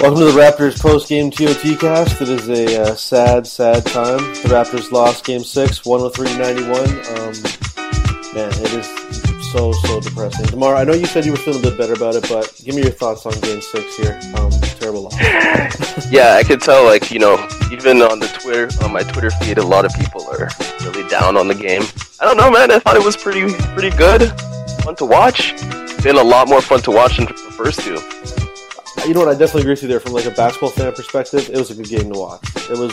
Welcome to the Raptors post-game TOT cast. It is a uh, sad, sad time. The Raptors lost Game Six, 103-91. Um, man, it is so, so depressing. Demar, I know you said you were feeling a bit better about it, but give me your thoughts on Game Six here. Um, terrible loss. yeah, I could tell. Like you know, even on the Twitter, on my Twitter feed, a lot of people are really down on the game. I don't know, man. I thought it was pretty, pretty good, fun to watch. Been a lot more fun to watch than the first two you know what? I definitely agree with you there. From like a basketball fan perspective, it was a good game to watch. It was,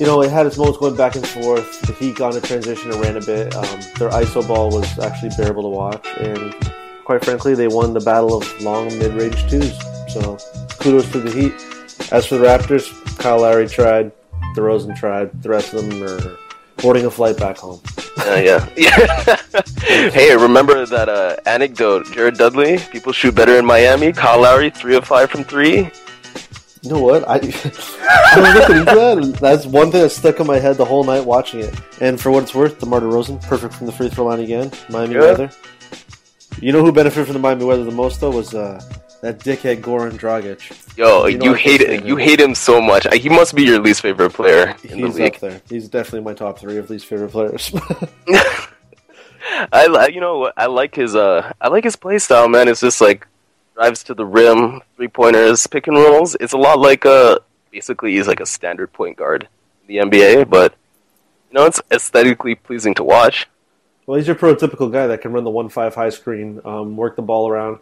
you know, it had its moments going back and forth. The Heat got into transition and ran a bit. Um, their ISO ball was actually bearable to watch, and quite frankly, they won the battle of long mid-range twos. So kudos to the Heat. As for the Raptors, Kyle Lowry tried, DeRozan tried. The rest of them are boarding a flight back home. Uh, yeah, yeah. hey, remember that uh, anecdote? Jared Dudley, people shoot better in Miami. Kyle Lowry, three of five from three. You know what? I, I was looking into that, that's one thing that stuck in my head the whole night watching it. And for what it's worth, the DeMar DeRozan, perfect from the free throw line again. Miami Good. weather. You know who benefited from the Miami weather the most though was uh, that dickhead Goran Dragic. Yo, you, know you hate it. You hate him so much. He must be your least favorite player in He's the league. up there. He's definitely my top three of least favorite players. I you know I like his uh I like his play style, man. It's just like drives to the rim, three pointers, pick and rolls. It's a lot like uh basically he's like a standard point guard in the NBA, but you know it's aesthetically pleasing to watch. Well, he's your prototypical guy that can run the one five high screen, um, work the ball around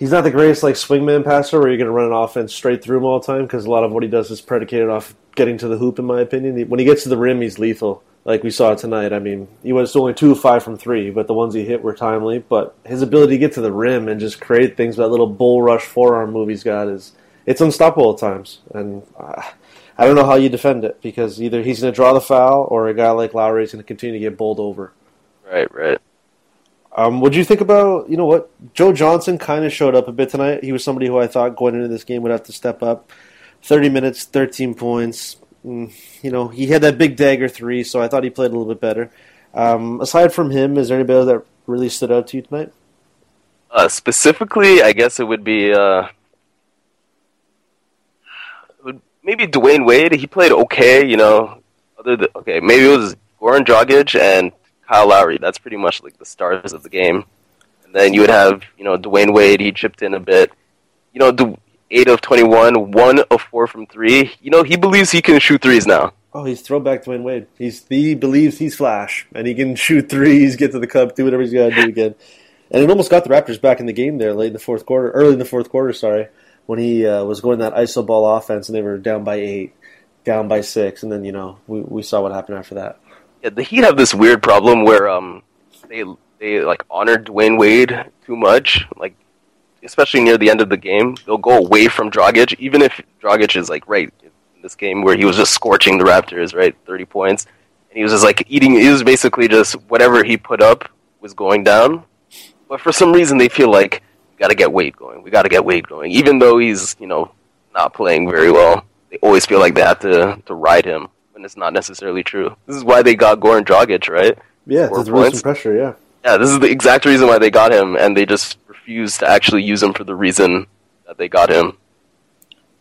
he's not the greatest like swingman passer where you're going to run an offense straight through him all the time because a lot of what he does is predicated off getting to the hoop. In my opinion, when he gets to the rim, he's lethal. Like we saw tonight. I mean, he was only two of five from three, but the ones he hit were timely. But his ability to get to the rim and just create things, that little bull rush forearm move he's got is it's unstoppable at times. And uh, I don't know how you defend it because either he's going to draw the foul or a guy like Lowry is going to continue to get bowled over. Right, right. Um, what do you think about you know what Joe Johnson kind of showed up a bit tonight? He was somebody who I thought going into this game would have to step up. Thirty minutes, thirteen points. Mm, you know he had that big dagger three, so I thought he played a little bit better. Um, aside from him, is there anybody that really stood out to you tonight? Uh, specifically, I guess it would be uh, maybe Dwyane Wade. He played okay, you know. Other than, okay, maybe it was Goran Dragic and Kyle Lowry. That's pretty much like the stars of the game. And then you would have, you know, Dwyane Wade. He chipped in a bit. You know, the eight of 21, one of four from three. You know, he believes he can shoot threes now. Oh, he's throwback Dwyane Wade. He's he believes he's Flash and he can shoot threes, get to the cup, do whatever he's got to do again. And it almost got the Raptors back in the game there, late in the fourth quarter, early in the fourth quarter. Sorry, when he uh, was going that iso ball offense and they were down by eight, down by six, and then you know we we saw what happened after that. Yeah, the Heat have this weird problem where um they they like honor Dwyane Wade too much, like especially near the end of the game. They'll go away from Dragic, even if Dragic is like right in this game where he was just scorching the Raptors, right, thirty points, and he was just like eating. He was basically just whatever he put up was going down. But for some reason, they feel like we got to get Wade going. We got to get Wade going, even though he's you know not playing very well. They always feel like they have to to ride him when it's not necessarily true. This is why they got Goran Dragic, right? Yeah, there's really some pressure. Yeah. Yeah, this is the exact reason why they got him, and they just refused to actually use him for the reason that they got him.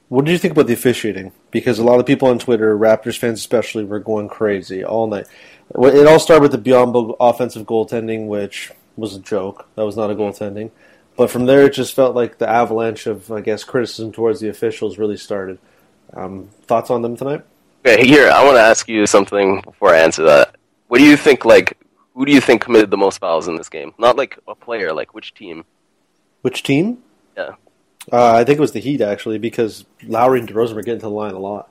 What did you think about the officiating? Because a lot of people on Twitter, Raptors fans especially, were going crazy all night. It all started with the Biyombo offensive goaltending, which was a joke. That was not a goaltending. But from there, it just felt like the avalanche of, I guess, criticism towards the officials really started. Um, thoughts on them tonight? Okay, here I want to ask you something before I answer that. What do you think? Like, who do you think committed the most fouls in this game? Not like a player, like which team? Which team? Yeah, Uh, I think it was the Heat, actually, because Lowry and DeRozan were getting to the line a lot.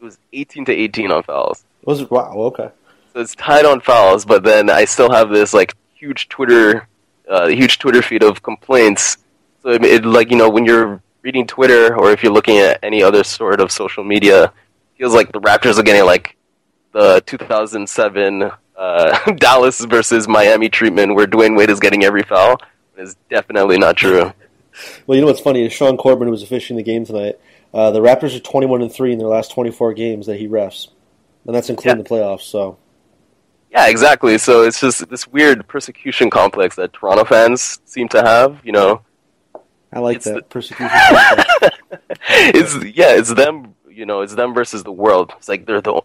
it was 18 to 18 on fouls. Was? Wow, okay. So it's tied on fouls, but then I still have this like huge Twitter, uh, huge Twitter feed of complaints. So it, it like you know when you're reading Twitter or if you're looking at any other sort of social media, it feels like the Raptors are getting like the 2007 uh, Dallas versus Miami treatment where Dwyane Wade is getting every foul. It's definitely not true. Well, you know what's funny is Sean Corbin who was officiating the game tonight. Uh, the Raptors are 21 and three in their last 24 games that he refs, and that's including Yeah. the playoffs. So Yeah, exactly. So it's just this weird persecution complex that Toronto fans seem to have. You know, I like It's that the- persecution. complex. it's yeah, it's them. You know, it's them versus the world. It's like they're the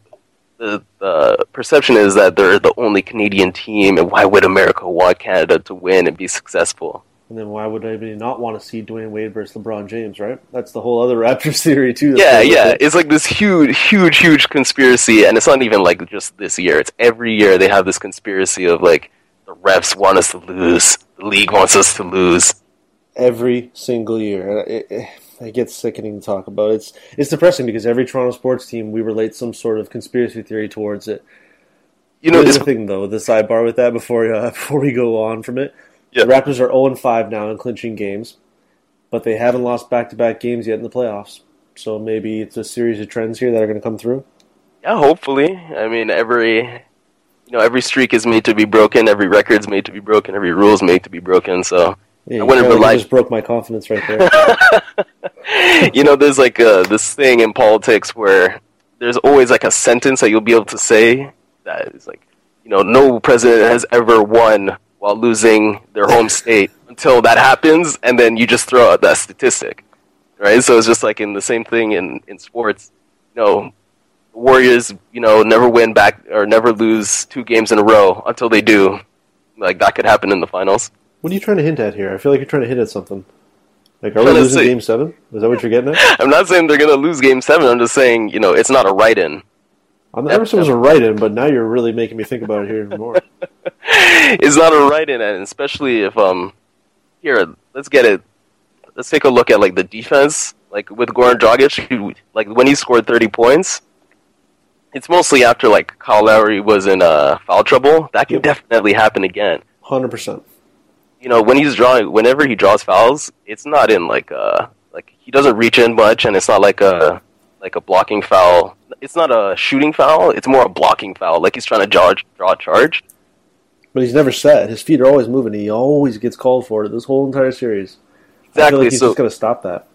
the the perception is that they're the only Canadian team, and why would America want Canada to win and be successful? and then why would anybody not want to see Dwyane Wade versus LeBron James? Right? That's the whole other Raptors theory too. Yeah, yeah. it. It's like this huge, huge, huge conspiracy, and it's not even like just this year. It's every year they have this conspiracy of like the refs want us to lose, the league wants us to lose. every single year. It, it, it gets sickening to talk about. It's it's depressing because every Toronto sports team we relate some sort of conspiracy theory towards it. You know, the thing, though, the sidebar with that before uh, before we go on from it. Yeah. The Raptors are 0 5 now in clinching games, but they haven't lost back to back games yet in the playoffs. So maybe it's a series of trends here that are going to come through. Yeah, hopefully. I mean, every you know, every streak is made to be broken. Every record's made to be broken. Every rule's made to be broken. So, Yeah, I you wouldn't kinda rely- just broke my confidence right there. you know, there's like uh, this thing in politics where there's always like a sentence that you'll be able to say that is like, you know, no president has ever won while losing their home state until that happens, and then you just throw out that statistic, right? So it's just like in the same thing in in sports. You know, Warriors, you know, never win back or never lose two games in a row until they do. Like that could happen in the finals. What are you trying to hint at here? I feel like you're trying to hint at something. Like, are we losing say- game seven? Is that what you're getting at? I'm not saying they're gonna lose Game Seven. I'm just saying, you know, it's not a write-in. I'm never said it was a write in, but now you're really making me think about it here even more. it's not a write-in, and especially if um, here, let's get it. Let's take a look at like the defense, like with Goran Dragic, who like when he scored 30 points. It's mostly after like Kyle Lowry was in uh, foul trouble. That can Yep. definitely happen again. Hundred percent. You know, when he's drawing, whenever he draws fouls, it's not in like uh like he doesn't reach in much, and it's not like a like a blocking foul. It's not a shooting foul. It's more a blocking foul, like he's trying to draw draw a charge. But he's never set. His feet are always moving. He always gets called for it this whole entire series. I feel Exactly. like he's so just going to stop that.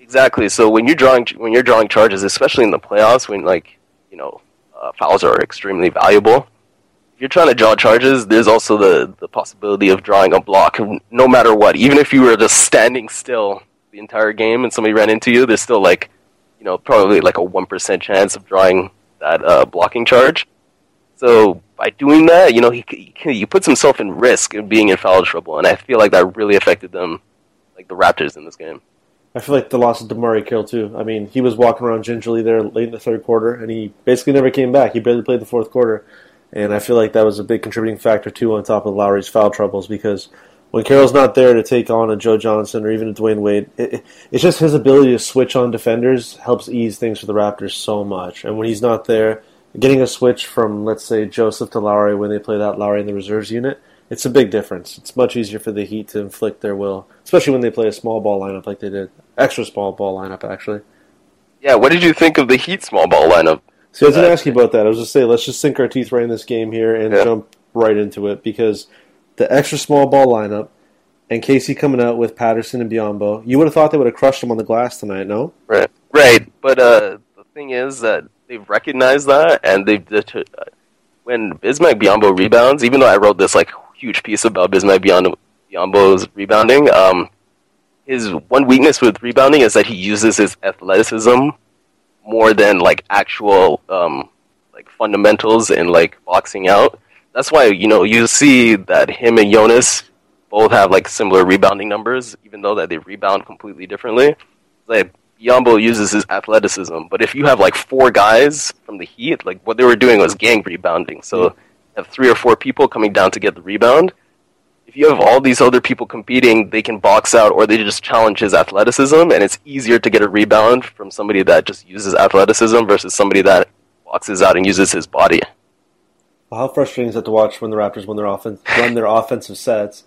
Exactly. So when you're drawing when you're drawing charges, especially in the playoffs, when like you know uh, fouls are extremely valuable. You're trying to draw charges, there's also the the possibility of drawing a block, no matter what. Even if you were just standing still the entire game and somebody ran into you, there's still like you know probably like a one percent chance of drawing that uh, blocking charge. So by doing that, you know he, he he puts himself in risk of being in foul trouble, and I feel like that really affected them, like the Raptors in this game. I feel like the loss of DeMarre Carroll too. I mean, he was walking around gingerly there late in the third quarter, and he basically never came back. He barely played the fourth quarter, and I feel like that was a big contributing factor too, on top of Lowry's foul troubles. Because when Carroll's not there to take on a Joe Johnson or even a Dwyane Wade, it, it- it's just his ability to switch on defenders helps ease things for the Raptors so much. And when he's not there, getting a switch from let's say Joseph to Lowry when they play that Lowry in the reserves unit, it's a big difference. It's much easier for the Heat to inflict their will, especially when they play a small ball lineup like they did. Extra small ball lineup, actually. Yeah, what did you think of the Heat small ball lineup? So I was going to ask you about that. I was just say let's just sink our teeth right in this game here and Yeah. jump right into it because the extra small ball lineup and Casey coming out with Patterson and Biyombo, you would have thought they would have crushed them on the glass tonight, no? Right, right. But uh, the thing is that they've recognized that, and they've uh, when Bismack Biyombo rebounds. Even though I wrote this like huge piece about Bismack Biyombo, Biombo's rebounding, um, his one weakness with rebounding is that he uses his athleticism more than like actual um, like fundamentals and like boxing out. That's why you know you see that him and Jonas both have like similar rebounding numbers, even though that they rebound completely differently. Like Biyombo uses his athleticism, but if you have like four guys from the Heat, like what they were doing was gang rebounding. So you have three or four people coming down to get the rebound. If you have all these other people competing, they can box out or they just challenge his athleticism, and it's easier to get a rebound from somebody that just uses athleticism versus somebody that boxes out and uses his body. Well, how frustrating is it to watch when the Raptors when their offense run their offensive sets,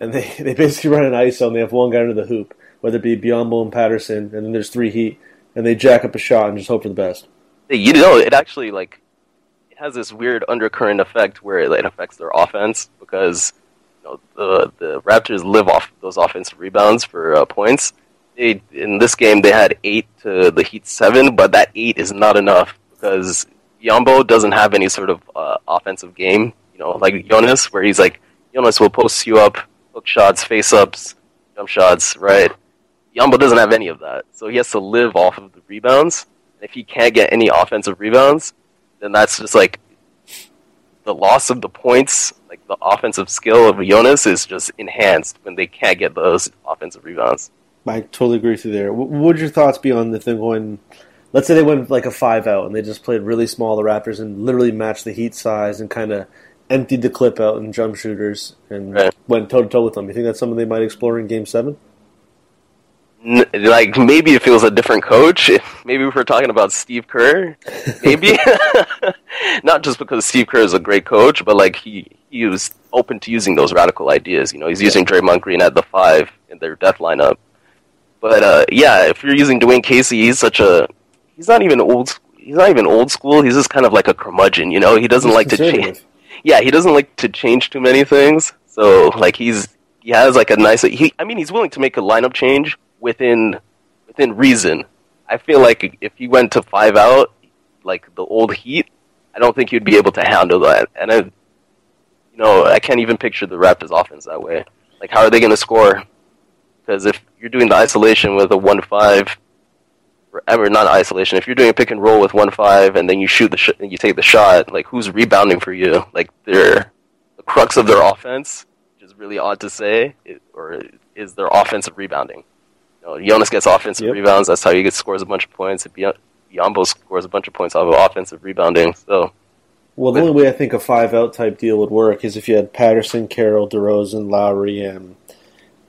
and they, they basically run an ISO and they have one guy under the hoop, whether it be Biyombo and Patterson, and then there's three Heat, and they jack up a shot and just hope for the best. You know, it actually like it has this weird undercurrent effect where it affects their offense because know, the the Raptors live off those offensive rebounds for uh, points. They, in this game, they had eight to the Heat seven, but that eight is not enough because Biyombo doesn't have any sort of uh, offensive game. You know, like Jonas, where he's like Jonas will post you up, hook shots, face ups, jump shots, right? Biyombo doesn't have any of that, so he has to live off of the rebounds. If he can't get any offensive rebounds, then that's just like the loss of the points, like the offensive skill of Jonas is just enhanced when they can't get those offensive rebounds. I totally agree with you there. What would your thoughts be on the thing going? Let's say they went like a five out and they just played really small, the Raptors, and literally matched the Heat size and kind of emptied the clip out in jump shooters and Right. went toe to toe with them. You think that's something they might explore in Game Seven? Like maybe if it was a different coach, maybe if we're talking about Steve Kerr, maybe not just because Steve Kerr is a great coach, but like he he was open to using those radical ideas. You know, he's using Draymond Green at the five in their death lineup. But uh, yeah, if you're using Dwane Casey, he's such a he's not even old. He's not even old school. He's just kind of like a curmudgeon. You know, he doesn't like to change yeah, he doesn't like to change too many things. So like he's he has like a nice he I mean he's willing to make a lineup change within within reason. I feel like if he went to five out like the old Heat, I don't think he'd be able to handle that. And I you know, I can't even picture the Raptors offense that way. Like how are they going to score? Because if you're doing the isolation with a one five or not isolation. If you're doing a pick and roll with one five, and then you shoot the sh- and you take the shot, like who's rebounding for you? Like they're the crux of their offense, which is really odd to say, it, or is their offensive rebounding. You know, Jonas gets offensive Yep. rebounds. That's how he gets scores a bunch of points. Biom- Biyombo scores a bunch of points off of offensive rebounding. So Well, the only way I think a five out type deal would work is if you had Patterson, Carroll, DeRozan, Lowry, and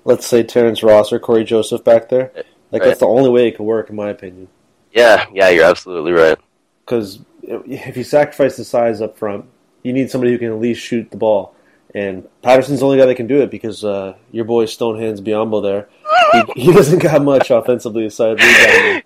let's say Terrence Ross or Cory Joseph back there. Like Right. that's the only way it could work, in my opinion. yeah, yeah, you're absolutely right. Because if you sacrifice the size up front, you need somebody who can at least shoot the ball. And Patterson's the only guy that can do it because uh, your boy Stonehands Biyombo there, he, he doesn't got much offensively aside rebounding.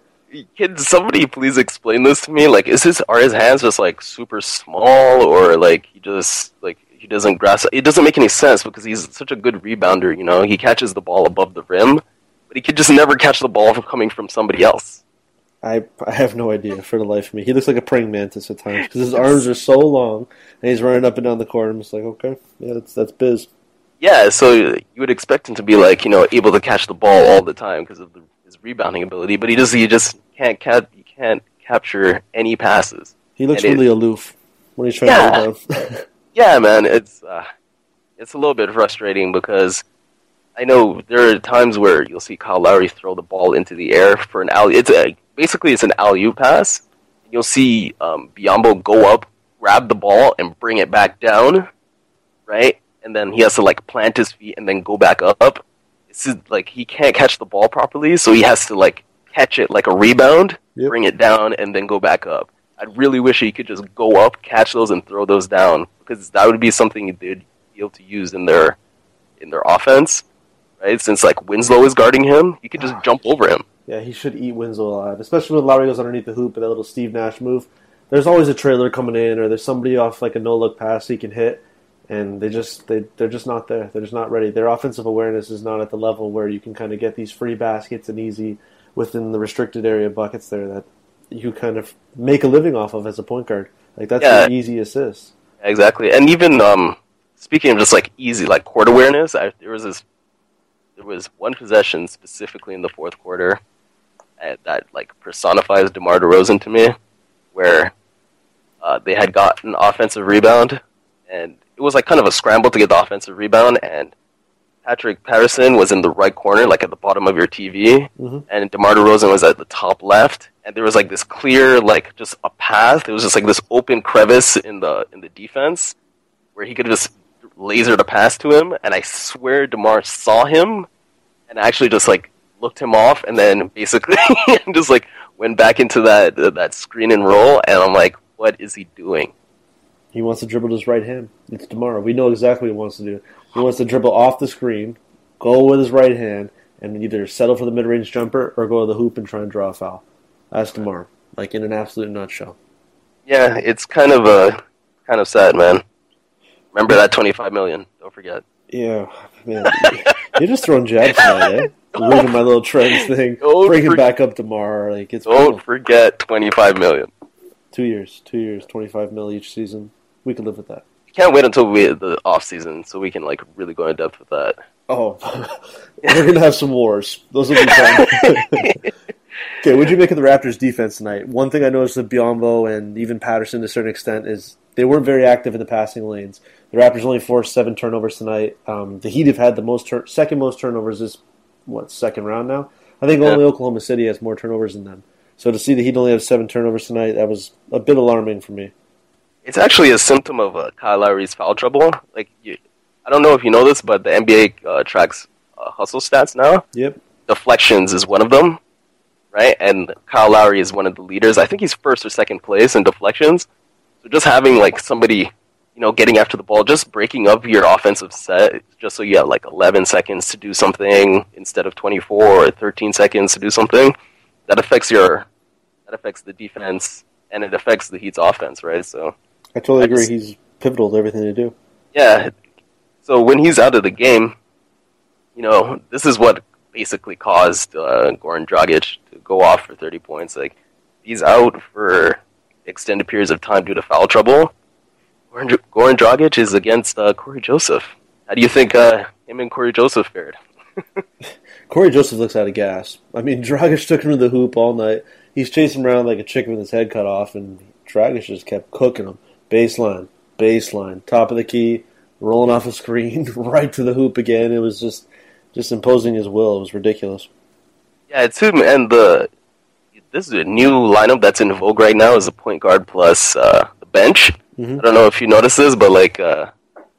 Can somebody please explain this to me? Like, is his are his hands just like super small, or like he just like he doesn't grasp? It doesn't make any sense because he's such a good rebounder. You know, he catches the ball above the rim, but he could just never catch the ball from coming from somebody else. I I have no idea for the life of me. He looks like a praying mantis at times because his arms are so long and he's running up and down the court. I'm just like, okay, yeah, that's that's biz. Yeah, so you would expect him to be like you know able to catch the ball all the time because of the, his rebounding ability, but he just he just can't cap he can't capture any passes. He looks And it- really aloof when he's trying Yeah. to rebound. Yeah, man, it's uh, it's a little bit frustrating because I know there are times where you'll see Kyle Lowry throw the ball into the air for an alley. It's a basically it's an alley oop pass. You'll see um, Biyombo go up, grab the ball, and bring it back down, right? And then he has to like plant his feet and then go back up. Like he can't catch the ball properly, so he has to like catch it like a rebound, Yep. bring it down, and then go back up. I really wish he could just go up, catch those, and throw those down because that would be something they'd be able to use in their in their offense, right? Since like Winslow is guarding him, he could just ah. jump over him. Yeah, he should eat Winslow alive, especially when Lowry goes underneath the hoop and that little Steve Nash move. There's always a trailer coming in, or there's somebody off like a no look pass he can hit, and they just they they're just not there. They're just not ready. Their offensive awareness is not at the level where you can kind of get these free baskets and easy within the restricted area buckets there that you kind of make a living off of as a point guard. Like that's Yeah. an easy assist. Exactly, and even um, speaking of just like easy like court awareness, I, there was this there was one possession specifically in the fourth quarter uh, that like personifies DeMar DeRozan to me, where uh, they had gotten offensive rebound, and it was like kind of a scramble to get the offensive rebound, and Patrick Patterson was in the right corner, like at the bottom of your TV, Mhm. and DeMar DeRozan was at the top left, and there was like this clear, like just a path. It was just like this open crevice in the in the defense where he could just laser the pass to him, and I swear DeMar saw him and actually just like looked him off, and then basically just like went back into that that screen and roll, and I'm like, what is he doing? He wants to dribble his right hand. It's tomorrow. We know exactly what he wants to do. He wants to dribble off the screen, go with his right hand, and either settle for the mid range jumper or go to the hoop and try and draw a foul. That's tomorrow. Like in an absolute nutshell. Yeah, it's kind of uh, kind of sad, man. Remember that 25 million? Don't forget. Yeah, man. You're just throwing jabs tonight, eh? Ruining my little trends thing. Don't Bring it forget- back up tomorrow. Like it's Don't brutal. forget 25 million. two years, two years, twenty five mil each season. We can live with that. Can't wait until we the off season so we can like really go in depth with that. Oh, we're gonna have some wars. Those will be fun. okay, what'd you make of the Raptors' defense tonight? One thing I noticed with Biyombo and even Patterson to a certain extent is they weren't very active in the passing lanes. The Raptors only forced seven turnovers tonight. Um, the Heat have had the most tur- second most turnovers this what second round now. I think Yeah. only Oklahoma City has more turnovers than them. So to see the Heat only have seven turnovers tonight, that was a bit alarming for me. It's actually a symptom of uh, Kyle Lowry's foul trouble. Like, you, I don't know if you know this, but the NBA uh, tracks uh, hustle stats now. Yep. Deflections is one of them, right? And Kyle Lowry is one of the leaders. I think he's first or second place in deflections. So just having like somebody, you know, getting after the ball, just breaking up your offensive set, just so you have like 11 seconds to do something instead of 24 or 13 seconds to do something, that affects your, that affects the defense and it affects the Heat's offense, right? So. I totally I agree. just- He's pivotal to everything they do. Yeah. So when he's out of the game, you know, this is what basically caused uh, Goran Dragic to go off for 30 points. Like, he's out for extended periods of time due to foul trouble. Goran, Goran Dragic is against uh, Cory Joseph. How do you think uh, him and Cory Joseph fared? Corey Joseph looks out of gas. I mean, Dragic took him to the hoop all night. He's chasing around like a chicken with his head cut off, and Dragic just kept cooking him. Baseline, baseline, top of the key, rolling off a screen, right to the hoop again. It was just, just imposing his will. It was ridiculous. Yeah, it's him and the. This is a new lineup that's in vogue right now. Is a point guard plus uh, the bench. Mhm. I don't know if you notice this, but like uh,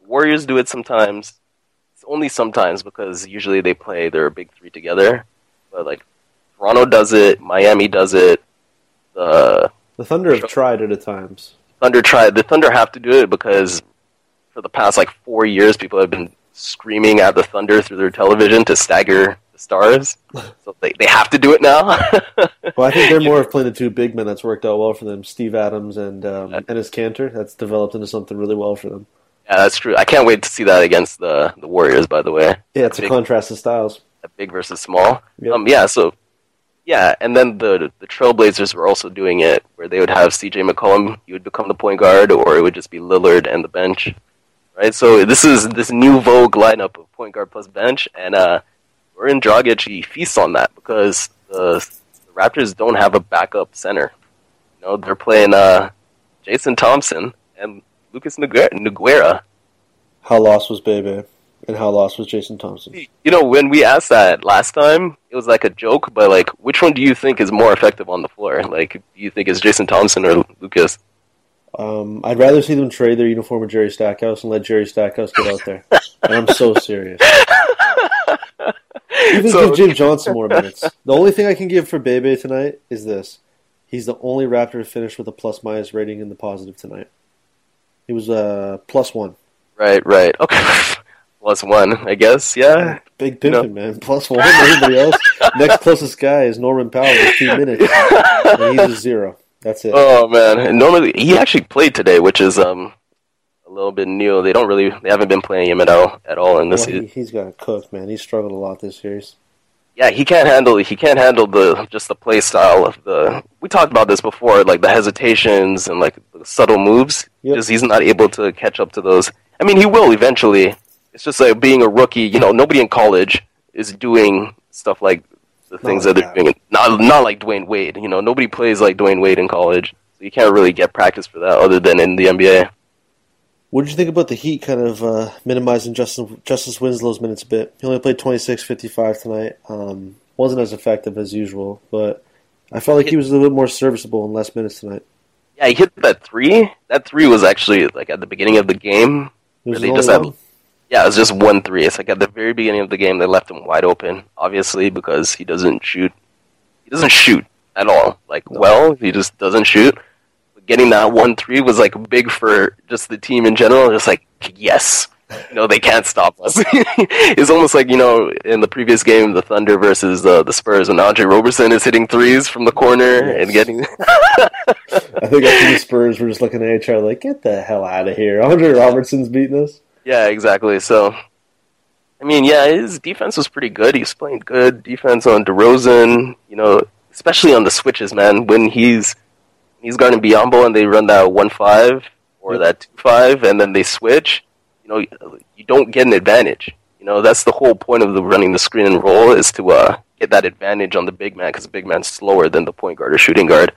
Warriors do it sometimes. It's only sometimes because usually they play their big three together. But like Toronto does it, Miami does it. The The Thunder have tried it at times. Thunder try. The Thunder have to do it because for the past like four years, people have been screaming at the Thunder through their television to stagger the stars. so they they have to do it now. Well, I think they're more of playing the two big men. That's worked out well for them. Steve Adams and um, Enes Kanter. That's developed into something really well for them. Yeah, that's true. I can't wait to see that against the the Warriors. By the way, Yeah, it's a Big- contrast of styles. a big versus small. Yep. Um, yeah. So, yeah, and then the the Trailblazers were also doing it, where they would have C.J. McCollum, he would become the point guard, or it would just be Lillard and the bench, right? So this is this new vogue lineup of point guard plus bench, and uh, Goran Dragic he feasts on that because the, the Raptors don't have a backup center. You know, they're playing uh, Jason Thompson and Lucas. Nogueira. How lost was Bebe, and how lost was Jason Thompson. You know, when we asked that last time, it was like a joke, but like, which one do you think is more effective on the floor? Like, do you think it's Jason Thompson or Lucas? Um, I'd rather see them trade their uniform with Jerry Stackhouse and let Jerry Stackhouse get out there. and I'm so serious. Even So- give Jim Johnson more minutes. The only thing I can give for Bebe tonight is this: he's the only Raptor to finish with a plus minus rating in the positive tonight. He was uh, plus one. Right, right. Okay. Plus one, I guess. Yeah. Big know. pimping, man. Plus one. Everybody else. Next closest guy is Norman Powell with two minutes, and he's a zero. That's it. Oh man. And normally he actually played today, which is um a little bit new. They don't really they haven't been playing him at all at all in this Well, season. he, he's got to cook, man. He's struggled a lot this series. Yeah, he can't handle he can't handle the just the play style of the. We talked about this before, like the hesitations and like the subtle moves. Yep. Just he's not able to catch up to those. I mean, he will eventually. It's just like being a rookie. You know, nobody in college is doing stuff like the things like that they're that. doing. Not not like Dwyane Wade. You know, nobody plays like Dwyane Wade in college. So you can't really get practice for that other than in the NBA. What did you think about the Heat kind of uh, minimizing Justin, Justise Winslow's minutes a bit? He only played 26 55 tonight. Um, wasn't as effective as usual, but I felt like he was a little bit more serviceable in less minutes tonight. Yeah, he hit that three. That three was actually like at the beginning of the game. It was they just had? Yeah, it was just one three. It's like at the very beginning of the game, they left him wide open, obviously because he doesn't shoot. He doesn't shoot at all. Like well, he just doesn't shoot. But getting that one three was like big for just the team in general. Just like yes, you know they can't stop us. it's almost like you know in the previous game, the Thunder versus uh, the Spurs, when Andre Roberson is hitting threes from the corner and getting. I think after the Spurs were just looking at each other like, get the hell out of here. Andre Roberson's beating us. Yeah, exactly. So, I mean, yeah, his defense was pretty good. He's playing good defense on DeRozan. You know, especially on the switches, man. When he's he's guarding Biyombo and they run that one five or that two five, and then they switch. You know, you don't get an advantage. You know, that's the whole point of the running the screen and roll is to uh, get that advantage on the big man because the big man's slower than the point guard or shooting guard.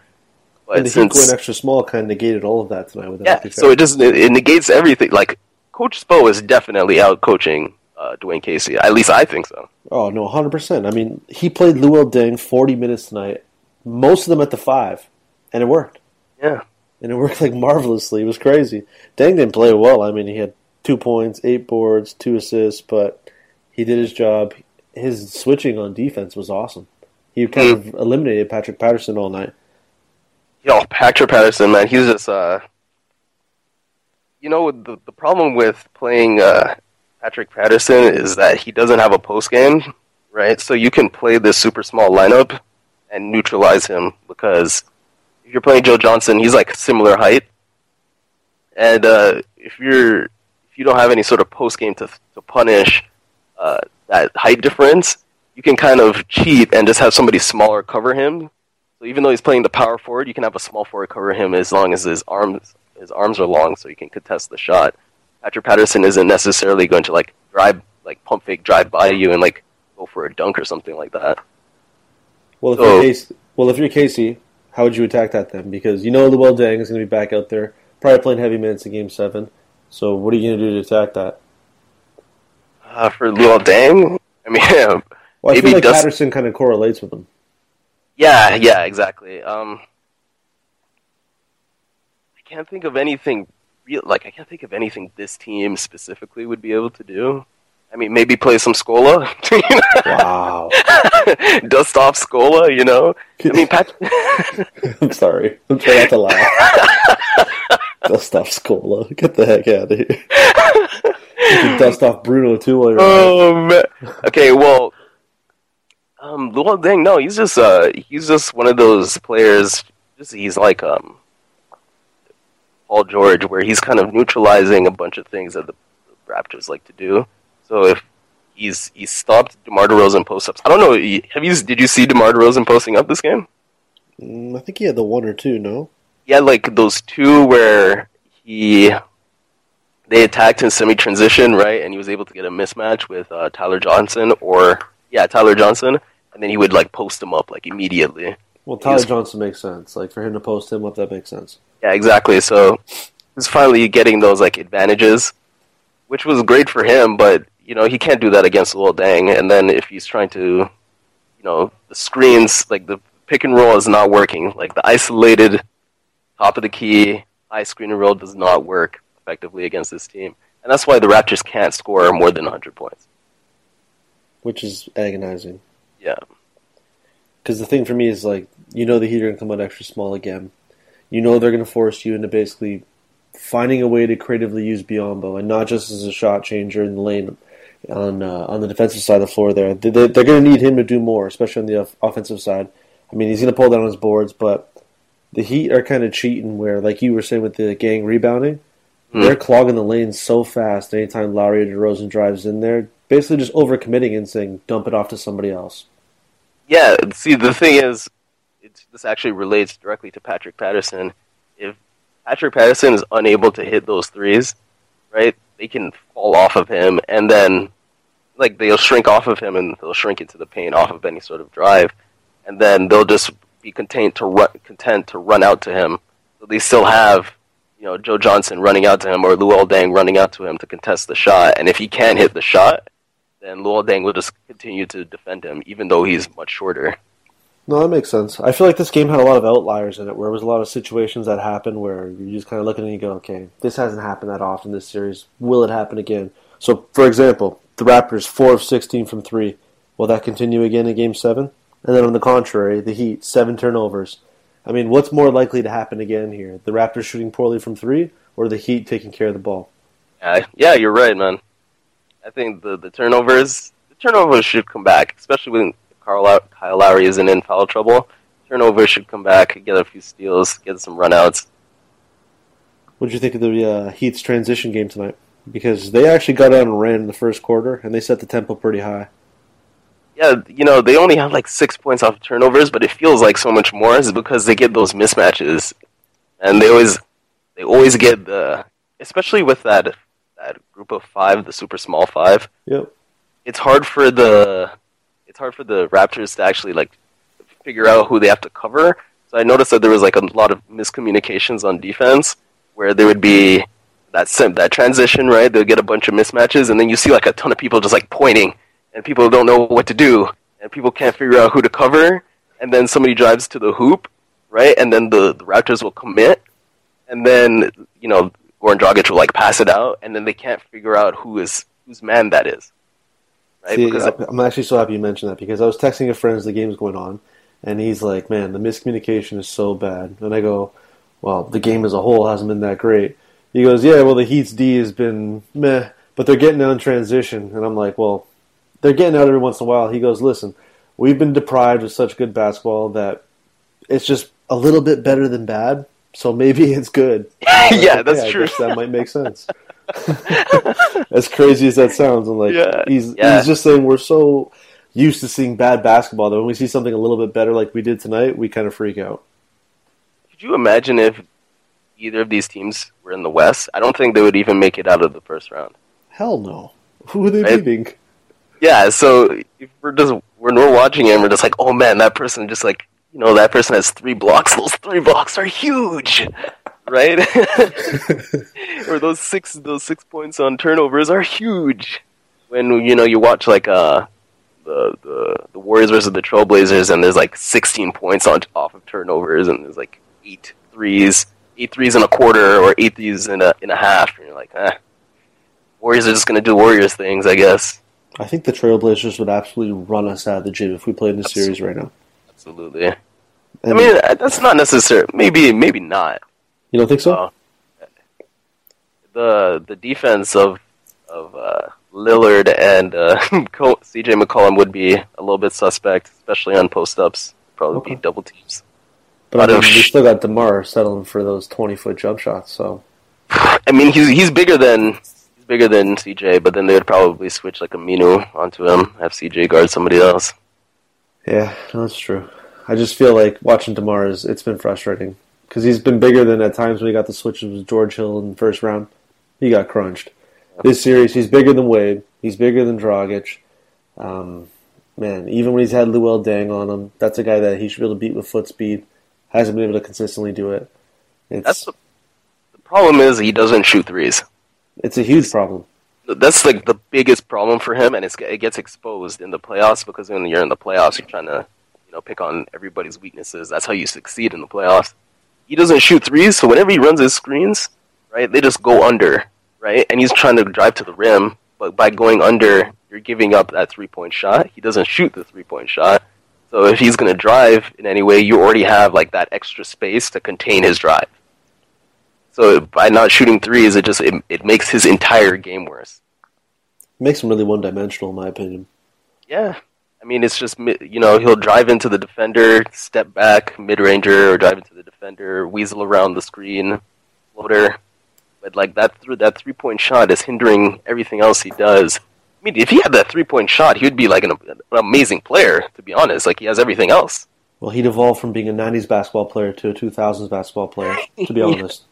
But and the Heat since going extra small kind of negated all of that tonight with yeah, so it just it, it negates everything. Like Coach Spo is definitely out coaching uh, Dwane Casey. At least I think so. Oh no, hundred percent. I mean, he played Luol Deng forty minutes tonight, most of them at the five, and it worked. Yeah, And it worked like marvelously. It was crazy. Deng didn't play well. I mean, he had two points, eight boards, two assists, but he did his job. His switching on defense was awesome. He kind of eliminated Patrick Patterson all night. yo, Patrick Patterson, man, he's just uh, you know, the the problem with playing uh, Patrick Patterson is that he doesn't have a post game, right? So you can play this super small lineup and neutralize him because if you're playing Joe Johnson, he's like similar height, and uh, if you're if you don't have any sort of post game to to punish uh, that height difference, you can kind of cheat and just have somebody smaller cover him. So even though he's playing the power forward, you can have a small forward cover him as long as his arms his arms are long, so he can contest the shot. Patrick Patterson isn't necessarily going to like drive like pump fake drive by you and like go for a dunk or something like that. Well, if Oh. you're Casey, well, if you're Casey, how would you attack that then? Because you know Luol Deng is going to be back out there, probably playing heavy minutes in Game Seven. So what are you going to do to attack that? Uh, for Luol Deng, I mean, yeah, Well, I Maybe feel like Patterson kind of correlates with him. yeah, yeah, exactly. Um, can't think of anything real. Like I can't think of anything this team specifically would be able to do. I mean, maybe play some Scola, Wow. dust off Scola. You know, I mean, Pat. I'm sorry. I'm trying not to laugh. dust off Scola. Get the heck out of here. You can dust off Bruno too while you're. Oh man. Okay, well, um, Luol Deng, no, he's just uh, he's just one of those players. Just he's like um, Paul George, where he's kind of neutralizing a bunch of things that the Raptors like to do. So if he's he's stopped DeMar DeRozan post ups. I don't know. Have you did you see DeMar DeRozan posting up this game? Mm, I think he had the one or two, no? Yeah, like those two where he they attacked in semi transition, right? And he was able to get a mismatch with uh, Tyler Johnson or yeah, Tyler Johnson, and then he would like post him up like immediately. Well, Tyler He's- Johnson makes sense. Like, for him to post him up, that makes sense. Yeah, exactly. So he's finally getting those like advantages, which was great for him. But you know he can't do that against Luol Deng. And then if he's trying to, you know, the screens like the pick and roll is not working. Like the isolated top of the key high screen and roll does not work effectively against this team, and that's why the Raptors can't score more than 100 points. Which is agonizing. Yeah, Because the thing for me is, like, you know the Heat are going to come out extra small again. You know they're going to force you into basically finding a way to creatively use Biyombo, and not just as a shot changer in the lane on uh, on the defensive side of the floor there. They, they're going to need him to do more, especially on the off- offensive side. I mean, he's going to pull down his boards, but the Heat are kind of cheating where, like you were saying with the gang rebounding, Hmm. they're clogging the lanes so fast anytime Lowry or DeRozan drives in there, basically just overcommitting and saying, dump it off to somebody else. yeah. See, the thing is, this actually relates directly to Patrick Patterson. If Patrick Patterson is unable to hit those threes, right, they can fall off of him, and then like they'll shrink off of him, and they'll shrink into the paint off of any sort of drive, and then they'll just be content to run, content to run out to him. So they still have, you know, Joe Johnson running out to him or Luol Deng running out to him to contest the shot. And if he can't hit the shot, then Luol Deng will just continue to defend him, even though he's much shorter. No, that makes sense. I feel like this game had a lot of outliers in it, where there was a lot of situations that happened where you're just kind of look at it and you go, okay, this hasn't happened that often this series. Will it happen again? So, for example, the Raptors, 4 of 16 from 3. Will that continue again in Game 7? And then on the contrary, the Heat, 7 turnovers. I mean, what's more likely to happen again here? The Raptors shooting poorly from 3 or the Heat taking care of the ball? Uh, yeah, you're right, man. I think the, the turnovers the turnovers should come back, especially when Carl, Kyle Lowry isn't in foul trouble. Turnovers should come back, get a few steals, get some runouts. What did you think of the uh, Heat's transition game tonight? Because they actually got out and ran in the first quarter, and they set the tempo pretty high. Yeah, you know they only have like six points off turnovers, but it feels like so much more is because they get those mismatches, and they always they always get the especially with that that group of five, the super small five. Yep. It's hard for the it's hard for the Raptors to actually like figure out who they have to cover. So I noticed that there was like a lot of miscommunications on defense, where there would be that sim, that transition, right? They'll get a bunch of mismatches, and then you see like a ton of people just like pointing, and people don't know what to do, and people can't figure out who to cover, and then somebody drives to the hoop, right? And then the, the Raptors will commit, and then you know Goran Dragic will like pass it out, and then they can't figure out who is whose man that is. Right? See, because I'm actually so happy you mentioned that because I was texting a friend as the game's going on, and he's like, "Man, the miscommunication is so bad." And I go, "Well, the game as a whole hasn't been that great." He goes, "Yeah, well, the Heat's D has been meh, but they're getting out in transition." And I'm like, "Well, they're getting out every once in a while." He goes, "Listen, we've been deprived of such good basketball that it's just a little bit better than bad, so maybe it's good." yeah, that's I true. that might make sense. as crazy as that sounds, I'm like, Yeah, he's yeah. he's just saying we're so used to seeing bad basketball that when we see something a little bit better like we did tonight, we kind of freak out. Could you imagine if either of these teams were in the West? I don't think they would even make it out of the first round. Hell no. Who are they Right. beating? Yeah, so if we're just when we're watching it, we're just like, oh man, that person just like you know that person has three blocks. Those three blocks are huge, right? or those six those six points on turnovers are huge. When you know you watch like uh the the, the Warriors versus the Trailblazers, and there's like 16 points on off of turnovers, and there's like eight threes, eight threes in a quarter, or eight threes in a in a half, and you're like, eh. Warriors are just gonna do Warriors things, I guess. I think the Trailblazers would absolutely run us out of the gym if we played in the series right now. Absolutely. I mean, that's not necessary. Maybe, maybe not. You don't think so? Uh, the the defense of of uh, Lillard and uh, C.J. McCollum would be a little bit suspect, especially on post ups. Probably Okay. be double teams. but I mean, we still got DeMar settling for those 20 foot jump shots, so. I mean, he's he's bigger than he's bigger than C.J. But then they would probably switch like a Minu onto him, have C.J. guard somebody else. Yeah, no, that's true. I just feel like watching DeMar is it's been frustrating because he's been bigger than at times when he got the switches with George Hill in the first round. He got crunched. This series, he's bigger than Wade. He's bigger than Dragic. Um, man, even when he's had Luol Deng on him, that's a guy that he should be able to beat with foot speed. Hasn't been able to consistently do it. It's That's the, the problem is he doesn't shoot threes. it's a huge problem. that's like the biggest problem for him, and it's, it gets exposed in the playoffs because when you're in the playoffs, you're trying to you know pick on everybody's weaknesses. That's how you succeed in the playoffs. He doesn't shoot threes, so whenever he runs his screens, right, they just go under, right, and he's trying to drive to the rim, but by going under, you're giving up that three point shot. He doesn't shoot the three point shot, so if he's going to drive in any way, you already have like that extra space to contain his drive. So by not shooting threes, it just it, it makes his entire game worse. makes him really one dimensional, in my opinion. Yeah. I mean, it's just, you know, he'll drive into the defender, step back, mid ranger, or drive into the defender, weasel around the screen, floater. But, like, that, th- that three point shot is hindering everything else he does. I mean, if he had that three point shot, he would be, like, an, an amazing player, to be honest. Like, he has everything else. Well, he'd evolved from being a '90s basketball player to a 2000s basketball player. To be honest,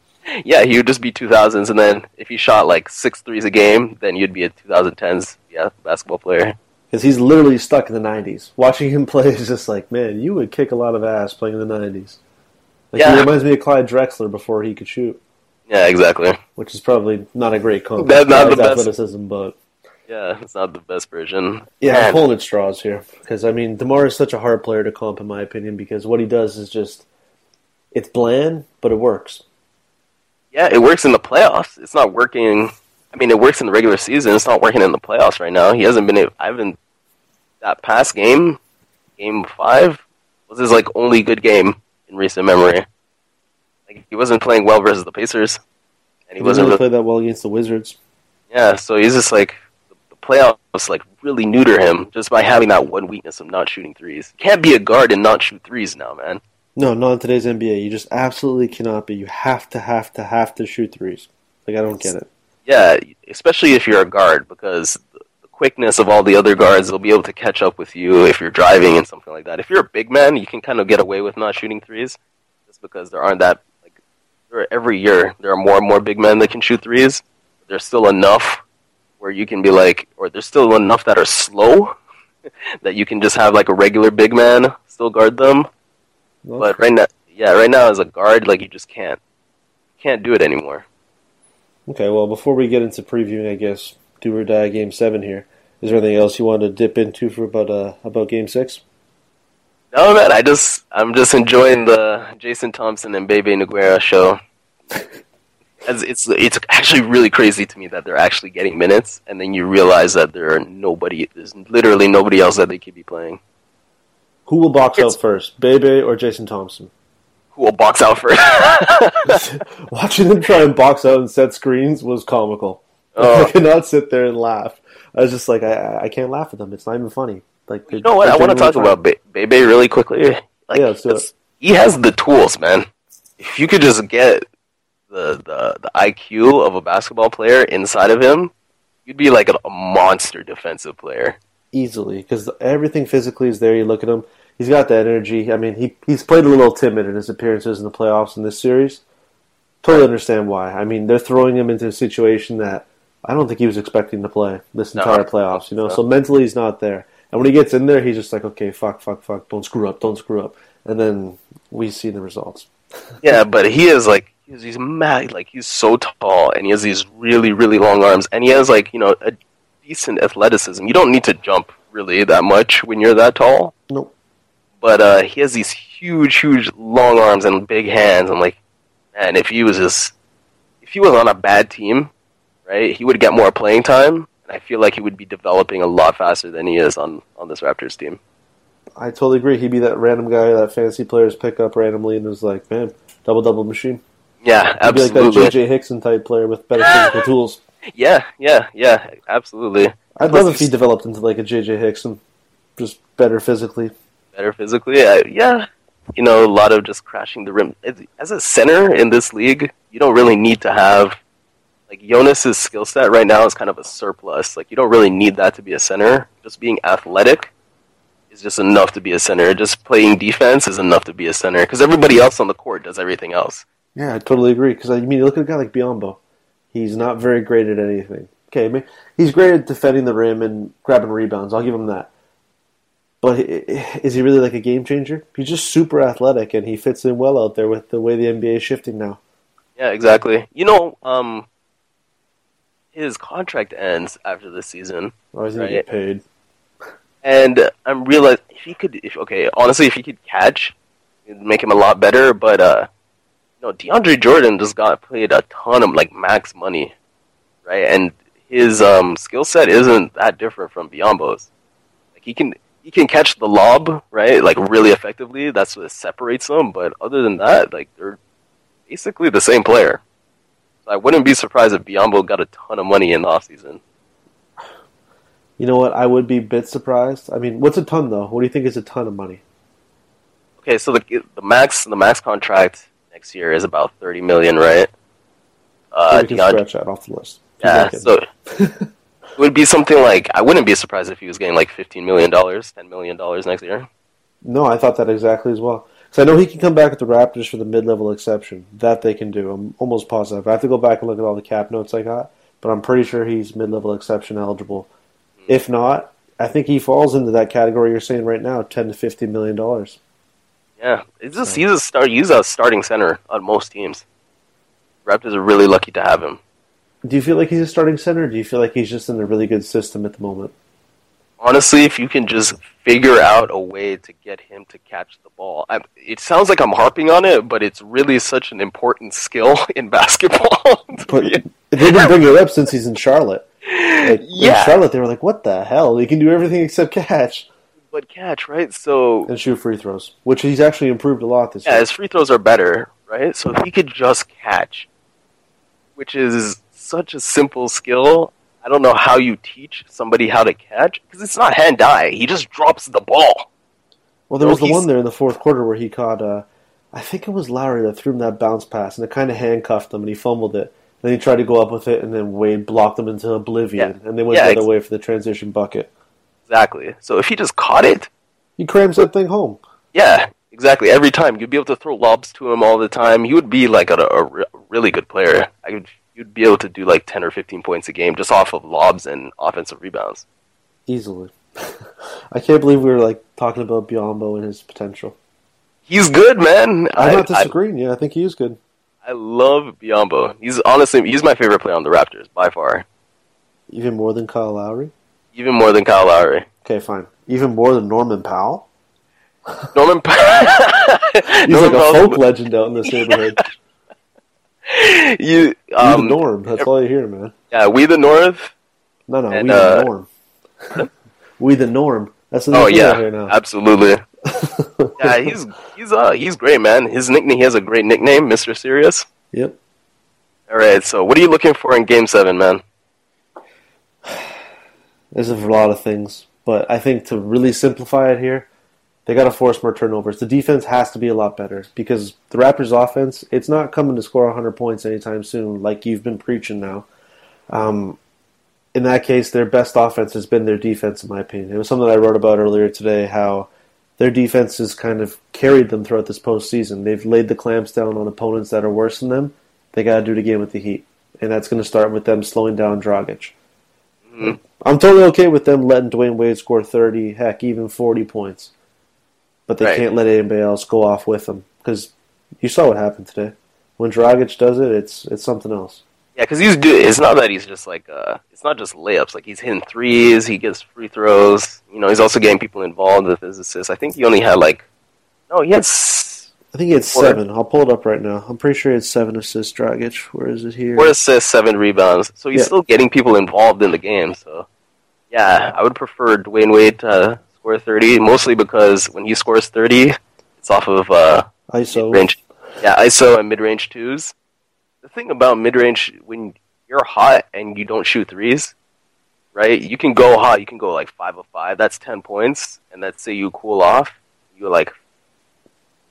Yeah, he would just be 2000s, and then if he shot, like, six threes a game, then you'd be a 2010s, yeah, basketball player. Because he's literally stuck in the '90s. Watching him play is just like, man, you would kick a lot of ass playing in the '90s. Like Yeah. he reminds me of Clyde Drexler before he could shoot, Yeah, exactly. which is probably not a great comp. That's not the best. athleticism, but Yeah, it's not the best version. yeah, I'm Man, pulling at straws here because I mean Demar is such a hard player to comp in my opinion because what he does is just it's bland, but it works. yeah, it works in the playoffs. It's not working. I mean, it works in the regular season. It's not working in the playoffs right now. He hasn't been. able- I haven't. That past game, game five, was his like only good game in recent memory. Like he wasn't playing well versus the Pacers, and He he wasn't. really play that well against the Wizards. yeah, so he's just like the playoffs like really neuter him just by having that one weakness of not shooting threes. Can't be a guard and not shoot threes now, man. No, not in today's NBA. You just absolutely cannot be. You have to, have to, have to shoot threes. Like I don't get it. Yeah, especially if you're a guard, because the quickness of all the other guards, they'll be able to catch up with you if you're driving and something like that. If you're a big man, you can kind of get away with not shooting threes, just because there aren't that like there are, every year there are more and more big men that can shoot threes. There's still enough where you can be like, or there's still enough that are slow that you can just have like a regular big man still guard them. Well, But right now, yeah, right now as a guard, like you just can't can't do it anymore. Okay, well, before we get into previewing, I guess do or die game seven here. Is there anything else you want to dip into for about uh, about game six? No man, I just I'm just enjoying the Jason Thompson and Bebe Nogueira show. As it's it's actually really crazy to me that they're actually getting minutes, and then you realize that there are nobody, there's literally nobody else that they could be playing. Who will box It's- out first, Bebe or Jason Thompson? Who will box out first? Watching them try and box out and set screens was comical. Oh. I could not sit there and laugh. I was just like, I, I can't laugh at them. It's not even funny. Like, you know what? I want to talk about Be- Bebe really quickly. Like, Yeah, let's do it. He has the tools, man. If you could just get the, the the IQ of a basketball player inside of him, you'd be like a, a monster defensive player. easily because everything physically is there. You look at him; he's got that energy. I mean, he he's played a little timid in his appearances in the playoffs in this series. Totally understand why. I mean, they're throwing him into a situation that I don't think he was expecting to play this No. entire playoffs. You know, No. so mentally he's not there. And when he gets in there, he's just like, okay, fuck, fuck, fuck, don't screw up, don't screw up. And then we see the results. Yeah, but he is like he's, he's mad. Like he's so tall, and he has these really really long arms, and he has like you know a decent athleticism. You don't need to jump really that much when you're that tall. Nope. But uh, he has these huge, huge long arms and big hands. I'm like, man, if he was just if he was on a bad team, right, he would get more playing time. And I feel like he would be developing a lot faster than he is on on this Raptors team. I totally agree. He'd be that random guy that fantasy players pick up randomly and is like, man, double double machine. Yeah, He'd be like that J.J. Hickson type player with better physical tools. Yeah, yeah, yeah, absolutely. I'd love if he developed into like a JJ Hickson, just better physically. Better physically. Uh, yeah, you know, a lot of just crashing the rim. As- a center in this league, you don't really need to have like Jonas's skill set right now is kind of a surplus. Like you don't really need that to be a center. Just being athletic is just enough to be a center. Just playing defense is enough to be a center because everybody else on the court does everything else. Yeah, I totally agree. Because I mean, look at a guy like Biyombo. He's not very great at anything. Okay, I mean, he's great at defending the rim and grabbing rebounds. I'll give him that. But is he really like a game changer? He's just super athletic, and he fits in well out there with the way the NBA is shifting now. Yeah, exactly. You know, um, his contract ends after this season. Or is he Right. get paid? And I'm realizing if he could, if okay, honestly, if he could catch, it'd make him a lot better. But uh, no, DeAndre Jordan just got paid a ton of like max money, right? And his um skill set isn't that different from Biyombo's. Like he can he can catch the lob, right? Like really effectively. That's what separates them. But other than that, like they're basically the same player. So I wouldn't be surprised if Biyombo got a ton of money in the offseason. You know what? I would be a bit surprised. I mean, what's a ton though? What do you think is a ton of money? Okay, so the the max the max contract next year is about thirty million, right? Uh, we can DeAndre, scratch that off the list. yeah, so it would be something like I wouldn't be surprised if he was getting like fifteen million dollars, ten million dollars next year. No, I thought that exactly as well. Because I know he can come back with the Raptors for the mid-level exception. That they can do. I'm almost positive. I have to go back and look at all the cap notes I got, but I'm pretty sure he's mid-level exception eligible. Hmm. If not, I think he falls into that category you're saying right now, ten to fifty million dollars. Yeah, it's just hmm. he's a star. He's a starting center on most teams. Raptors are really lucky to have him. Do you feel like he's a starting center? Or do you feel like he's just in a really good system at the moment? Honestly, if you can just figure out a way to get him to catch the ball, I, it sounds like I'm harping on it, but it's really such an important skill in basketball. But they didn't bring it up since he's in Charlotte. Like, Yeah. In Charlotte, they were like, "What the hell? He can do everything except catch but catch, right? So and shoot free throws," which he's actually improved a lot this yeah, year. his free throws are better, right? So if he could just catch, which is such a simple skill, I don't know how you teach somebody how to catch because it's not hand eye. He just drops the ball. Well, there was the one there in the fourth quarter where he caught. Uh, I think it was Lowry that threw him that bounce pass, and it kind of handcuffed him, and he fumbled it. Then he tried to go up with it, and then Wade blocked him into oblivion, Yeah. and they went Yeah, the other way for the transition bucket. Exactly. So if he just caught it, He crams that thing home. yeah, exactly. Every time you'd be able to throw lobs to him all the time. He would be like a, a re- really good player. I would, you'd be able to do like ten or fifteen points a game just off of lobs and offensive rebounds. Easily. I can't believe we were like talking about Biyombo and his potential. He's good, man. I'm not I- disagreeing. yeah, I think he is good. I love Biyombo. He's honestly he's my favorite player on the Raptors by far, Even more than Kyle Lowry. even more than Kyle Lowry. Okay, fine. Even more than Norman Powell. Norman, Powell. He's Norman like a Powell's- folk legend out in this neighborhood. You, we um, the norm. That's all you hear, man. yeah, we the North. No, no, and, we uh, the norm. we the norm. That's the Oh yeah, now. absolutely. yeah, he's he's uh he's great, man. His nickname he has a great nickname, Mister Serious. Yep. All right, so what are you looking for in Game Seven, man? There's a lot of things, but I think to really simplify it here, they got to force more turnovers. The defense has to be a lot better because the Raptors' offense, it's not coming to score 100 points anytime soon, like you've been preaching now. Um, in that case, their best offense has been their defense, in my opinion. It was something I wrote about earlier today, how their defense has kind of carried them throughout this postseason. They've laid the clamps down on opponents that are worse than them. They got to do it again with the Heat, and that's going to start with them slowing down Dragic. I'm totally okay with them letting Dwyane Wade score 30, heck, even 40 points. But they Right. can't let anybody else go off with them because you saw what happened today. When Dragic does it, it's it's something else. Yeah, because he's do. It's not that he's just like uh, it's not just layups. Like he's hitting threes, he gets free throws. You know, he's also getting people involved with his assists. I think he only had like, no, he had. s- I think he had Four. seven. I'll pull it up right now. I'm pretty sure he had seven assists, Dragic. Where is it here? Four assists, seven rebounds. So he's Yeah. still getting people involved in the game. So, yeah, I would prefer Dwyane Wade to score 30, mostly because when he scores 30, it's off of uh, ISO. mid-range. Yeah, ISO and mid-range twos. The thing about mid-range, when you're hot and you don't shoot threes, right? You can go hot. You can go like five of five. That's 10 points. And let's say you cool off. You like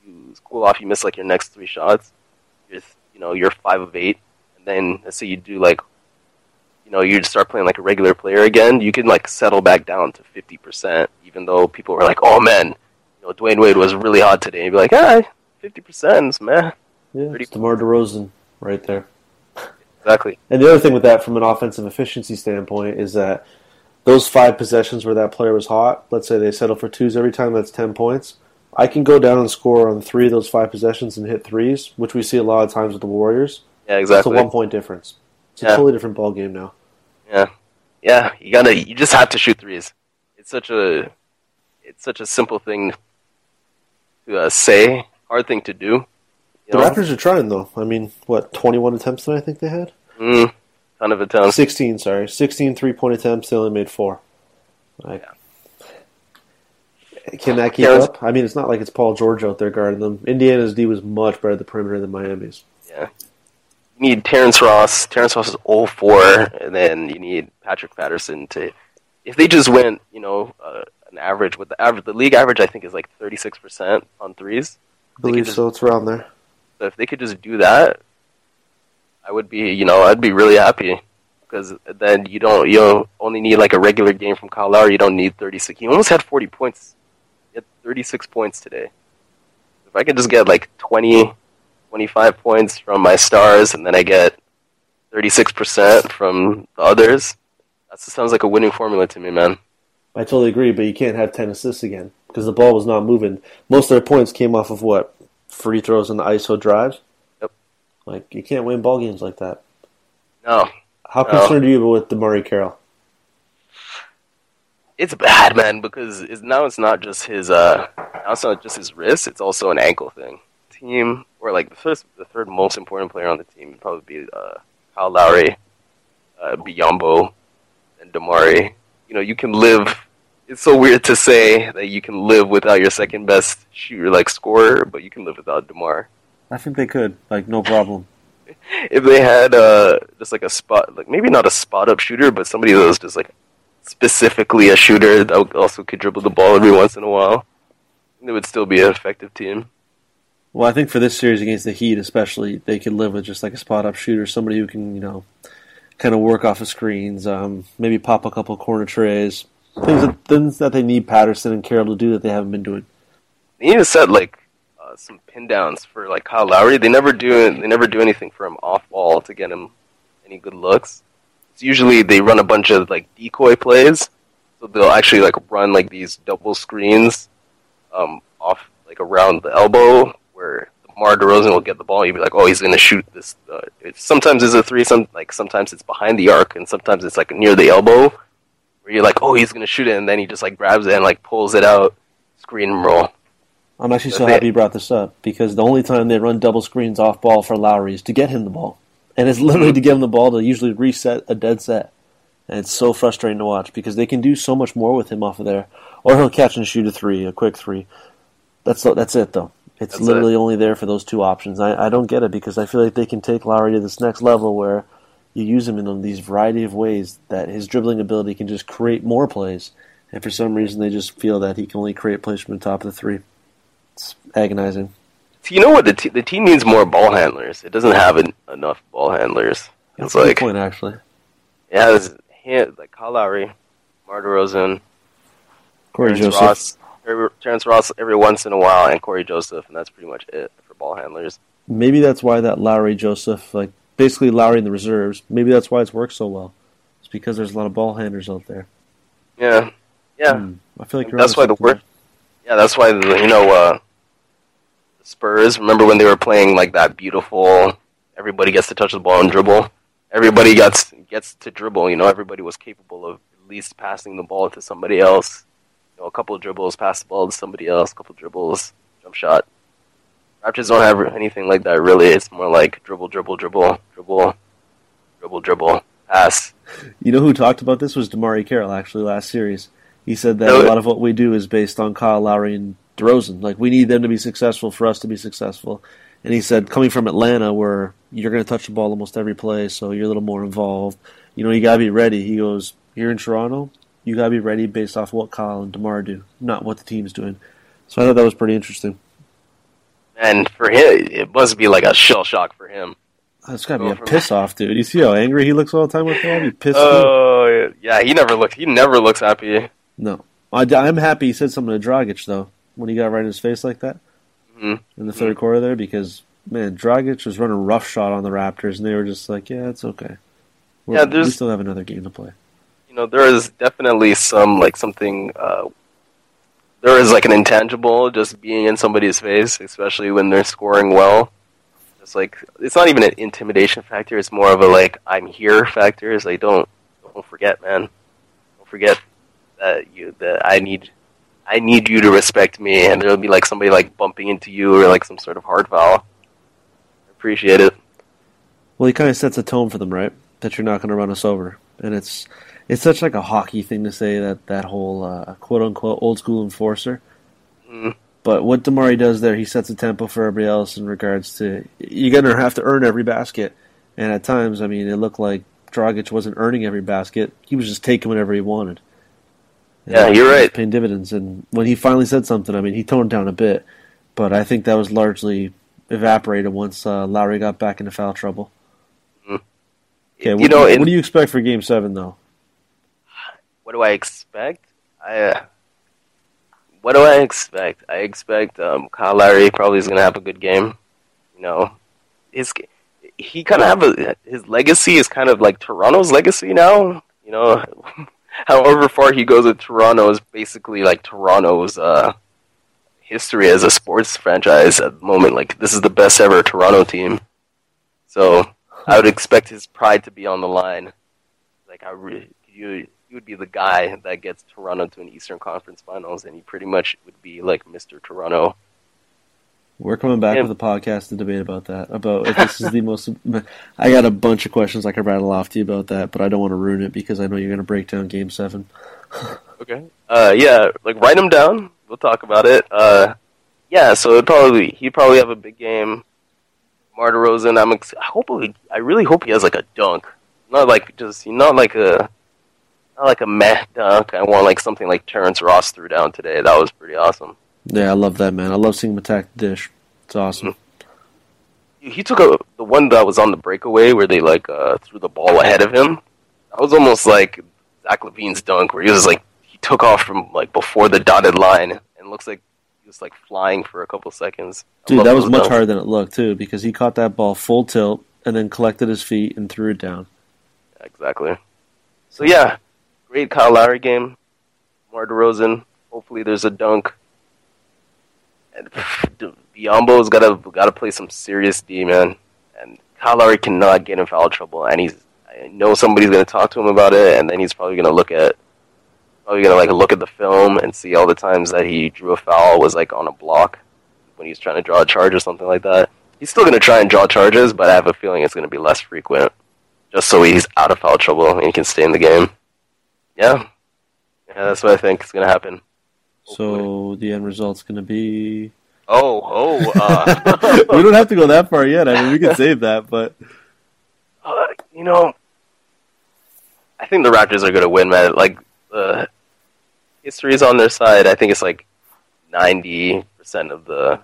you cool off. You miss like your next three shots. You're you know you're five of eight. And then let's say you do like you know you'd start playing like a regular player again. You can like settle back down to 50 percent, even though people were like, "Oh man, you know Dwyane Wade was really hot today." You'd be like, "Ah, 50 percent, man." Yeah, Pretty- it's DeMar DeRozan right there. Exactly. And the other thing with that, from an offensive efficiency standpoint, is that those five possessions where that player was hot, let's say they settle for twos every time, that's 10 points. I can go down and score on three of those five possessions and hit threes, which we see a lot of times with the Warriors. Yeah, exactly. It's a one point difference. It's a Yeah. totally different ball game now. Yeah, yeah. You gotta. You just have to shoot threes. It's such a. It's such a simple thing to uh, say. Hard thing to do. The know? Raptors are trying, though. I mean, what, 21 attempts that I think they had? Mm, ton of attempts. 16, sorry. 16 three point attempts, they only made four. Like, Can that keep Terrence- up? I mean, it's not like it's Paul George out there guarding them. Indiana's D was much better at the perimeter than Miami's. Yeah. You need Terrence Ross. Terrence Ross is 0-4, and then you need Patrick Patterson to. If they just went, you know, uh, an average with the average, the league average I think is like 36% on threes. I believe just- so. It's around there. So if they could just do that, I would be, you know, I'd be really happy because then you don't, you only need like a regular game from Kyle Lowry. You don't need 36. He almost had 40 points. He had 36 points today. If I could just get like 20, 25 points from my stars, and then I get 36% from the others, that sounds like a winning formula to me, man. I totally agree, but you can't have 10 assists again. because the ball was not moving. Most of their points came off of what free throws and the ISO drives. Yep. Like you can't win ball games like that. No, How No. concerned are you with DeMarre Carroll? it's bad, man, because it's, now it's not just his uh, now it's not just his wrist; it's also an ankle thing. Team or like the first, the third most important player on the team would probably be uh, Kyle Lowry, uh, Biyombo, and DeMarre. You know, you can live. It's so weird to say that you can live without your second best shooter, like scorer, but you can live without Demar. I think they could, like no problem. if they had uh, just like a spot, like maybe not a spot up shooter, but somebody that was just like specifically a shooter that also could dribble the ball every once in a while, it would still be an effective team. Well, I think for this series against the Heat, especially, they could live with just like a spot up shooter, somebody who can, you know, kind of work off of screens, um, maybe pop a couple corner trays, things that things that they need Patterson and Carroll to do that they haven't been doing. They need to set like uh, some pin downs for like Kyle Lowry. They never do. They never do anything for him off ball to get him any good looks. It's usually they run a bunch of like decoy plays, so they'll actually like run like these double screens um, off like around the elbow where Mar DeRozan will get the ball. You'll be like, oh, he's going to shoot this. Uh, it's, sometimes it's a three. Some like sometimes it's behind the arc, and sometimes it's like near the elbow where you're like, oh, he's going to shoot it, and then he just like grabs it and like pulls it out, screen and roll. I'm actually so it. happy you brought this up because the only time they run double screens off ball for Lowry is to get him the ball. And it's literally to get him the ball to usually reset a dead set. And it's so frustrating to watch because they can do so much more with him off of there. Or he'll catch and shoot a three, a quick three. That's that's it though. It's That's literally only there for those two options. I, I don't get it because I feel like they can take Lowry to this next level where you use him in these variety of ways that his dribbling ability can just create more plays. And for some reason, they just feel that he can only create plays from the top of the three. It's agonizing. So you know what? The, te- the team needs more ball handlers. It doesn't have en- enough ball handlers. That's It's a good like point, actually. it has hand, like Kyle Lowry, Mar DeRozan, Cory Joseph. Ross, Terrence Ross every once in a while, and Cory Joseph, and that's pretty much it for ball handlers. Maybe that's why that Lowry Joseph, like basically Lowry in the reserves. Maybe that's why it's worked so well. It's because there's a lot of ball handlers out there. Yeah, yeah, Hmm. I feel like you're That's why the work- yeah. That's why the, you know uh, the Spurs. Remember when they were playing like that beautiful? Everybody gets to touch the ball and dribble. Everybody gets gets to dribble. You know, everybody was capable of at least passing the ball to somebody else. Know, a couple of dribbles, pass the ball to somebody else. A couple of dribbles, jump shot. Raptors don't have anything like that really. It's more like dribble, dribble, dribble, dribble, dribble, dribble, pass. You know who talked about this was DeMarre Carroll actually last series. He said that No, a lot of what we do is based on Kyle Lowry and DeRozan. Like we need them to be successful for us to be successful. And he said coming from Atlanta where you're going to touch the ball almost every play, so you're a little more involved. You know, you got to be ready. He goes, "Here in Toronto, you got to be ready based off what Kyle and Demar do, not what the team's doing." So I thought that was pretty interesting. And for him, it must be like a shell shock for him. That's got to be a piss off, dude. You see how angry he looks all the time with that? He pissed. off. Oh yeah, he never looks. He never looks happy. No, I, am happy he said something to Dragic though when he got right in his face like that Mhm. in the 3rd quarter there because man, Dragic was running rough shot on the Raptors and they were just like, yeah, it's okay. We're, Yeah, we still have another game to play. Know, there is definitely some like something. Uh, there is like an intangible just being in somebody's face, especially when they're scoring well. It's like it's not even an intimidation factor. It's more of a like I'm here factor. It's like don't don't forget, man. Don't forget that you that I need I need you to respect me, and there'll be like somebody like bumping into you or like some sort of hard foul. Appreciate it. Well, he kind of sets a tone for them, right? That you're not going to run us over, and it's it's such like a hockey thing to say that that whole uh, quote unquote old school enforcer. Mm. But what DeMarre does there, he sets a tempo for everybody else in regards to you're going to have to earn every basket, and at times, I mean, it looked like Dragic wasn't earning every basket; he was just taking whatever he wanted. And Yeah, you're right. Paying dividends, and when he finally said something, I mean, he toned down a bit, but I think that was largely evaporated once uh, Lowry got back into foul trouble. Okay, what, you know, do you, what do you expect for Game Seven, though? what do I expect? I uh, what do I expect? I expect um, Kyle Lowry probably is going to have a good game. You know, his he kind of have a his legacy is kind of like Toronto's legacy now. You know, however far he goes with Toronto is basically like Toronto's uh, history as a sports franchise at the moment. Like this is the best ever Toronto team, so I would expect his pride to be on the line. Like I really, you, he would be the guy that gets Toronto to an Eastern Conference Finals, and he pretty much would be like Mr. Toronto. We're coming back Yeah. with a podcast to debate about that. About if this is the most. I got a bunch of questions I could rattle off to you about that, but I don't want to ruin it because I know you're going to break down Game Seven. Okay. Uh, yeah, like write them down. We'll talk about it. Uh, yeah, so it'd probably he'd probably have a big game. Mar DeRozan, I'm ex- I hope he, I really hope he has like a dunk, not like just not like a not like a meh dunk. I want like something like Terrence Ross threw down today. That was pretty awesome. Yeah, I love that man. I love seeing him attack the dish. It's awesome. He took a the one that was on the breakaway where they like uh, threw the ball ahead of him. That was almost like Zach LaVine's dunk, where he was like he took off from like before the dotted line and looks like was like flying for a couple seconds. Dude, that was much harder than it looked too, because he caught that ball full tilt and then collected his feet and threw it down. Exactly. So yeah, great Kyle Lowry game. Mar DeRozan. Hopefully there's a dunk. And Biyombo's gotta gotta play some serious D, man. And Kyle Lowry cannot get in foul trouble. And he's I know somebody's gonna talk to him about it, and then he's probably gonna look at probably gonna like look at the film and see all the times that he drew a foul was like on a block when he's trying to draw a charge or something like that. He's still gonna try and draw charges, but I have a feeling it's gonna be less frequent just so he's out of foul trouble and he can stay in the game. Yeah, yeah, that's what I think is gonna happen. So the end result's going to be. Oh, oh, uh, we don't have to go that far yet. I mean, we can save that, but uh, you know, I think the Raptors are gonna win, man. Like, uh, history is on their side. I think it's like ninety percent of the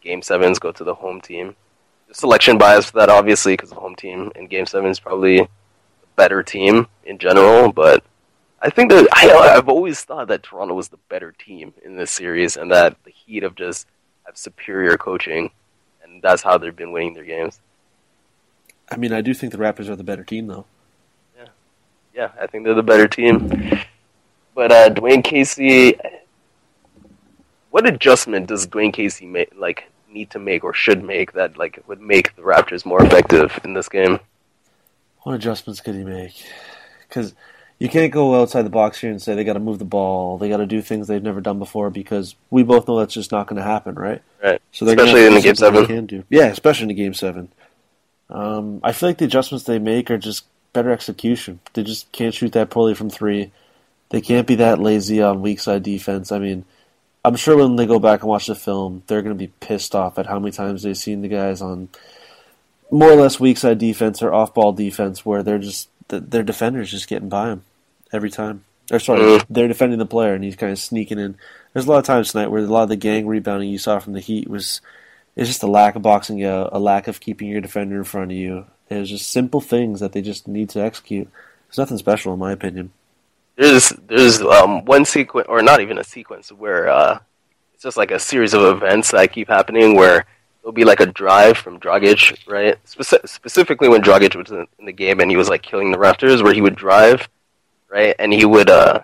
game sevens go to the home team. There's selection bias for that, obviously, because the home team in game seven is probably a better team in general, but. I think that I, I've always thought that Toronto was the better team in this series, and that the Heat have just have superior coaching, and that's how they've been winning their games. I mean, I do think the Raptors are the better team, though. Yeah, I think they're the better team. But uh, Dwane Casey, what adjustment does Dwane Casey make, like need to make or should make that like would make the Raptors more effective in this game? What adjustments could he make? Because you can't go outside the box here and say they got to move the ball, they got to do things they've never done before, because we both know that's just not going to happen, right? Right. So they're gonna Especially in the game seven. Can do. Yeah, especially in the game seven. Um, I feel like the adjustments they make are just better execution. They just can't shoot that poorly from three. They can't be that lazy on weak side defense. I mean, I'm sure when they go back and watch the film, they're going to be pissed off at how many times they've seen the guys on more or less weak side defense or off ball defense where they're just their defenders just getting by them every time. Or sorry, they're defending the player and he's kind of sneaking in. There's a lot of times tonight where a lot of the gang rebounding you saw from the Heat was it's just a lack of boxing out, a lack of keeping your defender in front of you. It was just simple things that they just need to execute. There's nothing special in my opinion. There's there's um, one sequence, or not even a sequence, where uh, it's just like a series of events that keep happening where there'll be like a drive from Dragic, right? Speci- specifically when Dragic was in, in the game and he was like killing the Raptors, where he would drive, right, and he would uh,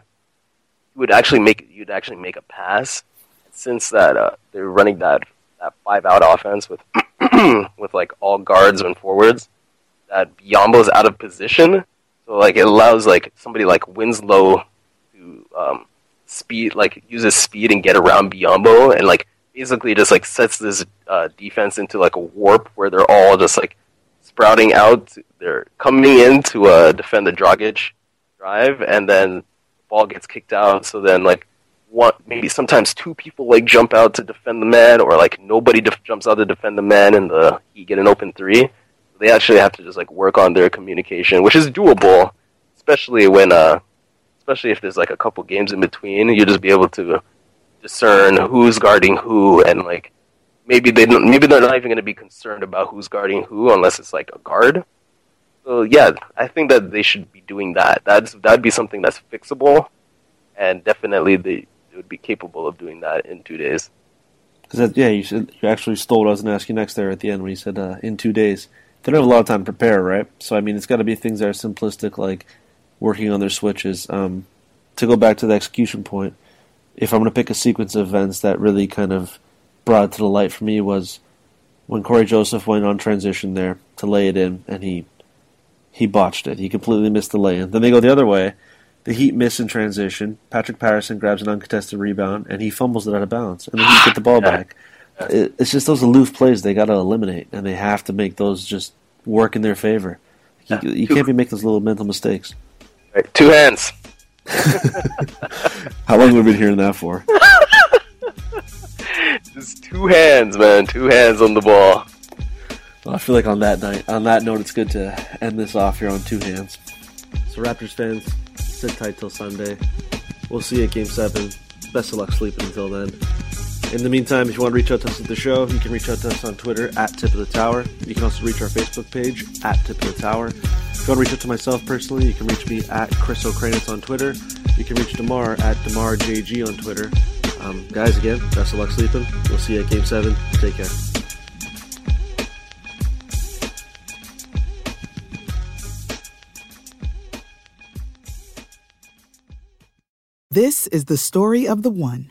he would actually make you'd actually make a pass. Since that uh, they're running that that five out offense with with like all guards and forwards, that Biyombo's out of position. So like it allows like somebody like Winslow to um, speed like uses speed and get around Biyombo and like basically just like sets this uh, defense into like a warp where they're all just like sprouting out. They're coming in to uh, defend the Dragic drive, and then the ball gets kicked out. So then like one maybe sometimes two people like jump out to defend the man, or like nobody def- jumps out to defend the man, and the he get an open three. They actually have to just like work on their communication, which is doable, especially when uh, especially if there's like a couple games in between. You just be able to discern who's guarding who, and like maybe they don't, maybe they're not even going to be concerned about who's guarding who unless it's like a guard. So yeah, I think that they should be doing that. That's that'd be something that's fixable, and definitely they, they would be capable of doing that in two days. Because yeah, you said you actually stole what I was going to ask you next there at the end when you said uh, in two days. They don't have a lot of time to prepare, right? So I mean, it's got to be things that are simplistic, like working on their switches. Um, to go back to the execution point, if I'm going to pick a sequence of events that really kind of brought it to the light for me was when Cory Joseph went on transition there to lay it in, and he he botched it. He completely missed the lay in. Then they go the other way. The Heat miss in transition. Patrick Patterson grabs an uncontested rebound, and he fumbles it out of bounds. And the Heat get the ball back. It, it's just those aloof plays they got to eliminate, and they have to make those just work in their favor. You, you can't be making those little mental mistakes. Right, two hands. How long have we been hearing that for? Just two hands, man. Two hands on the ball. Well, I feel like on that night, on that note, it's good to end this off here on two hands. So, Raptors fans, sit tight till Sunday. We'll see you at Game Seven. Best of luck sleeping until then. In the meantime, if you want to reach out to us at the show, you can reach out to us on Twitter at Tip of the Tower. You can also reach our Facebook page at Tip of the Tower. If you want to reach out to myself personally, you can reach me at Chris O'Kranitz on Twitter. You can reach Demar at DemarJG on Twitter. Um, guys, again, best of luck sleeping. We'll see you at Game 7. Take care. This is the story of the one.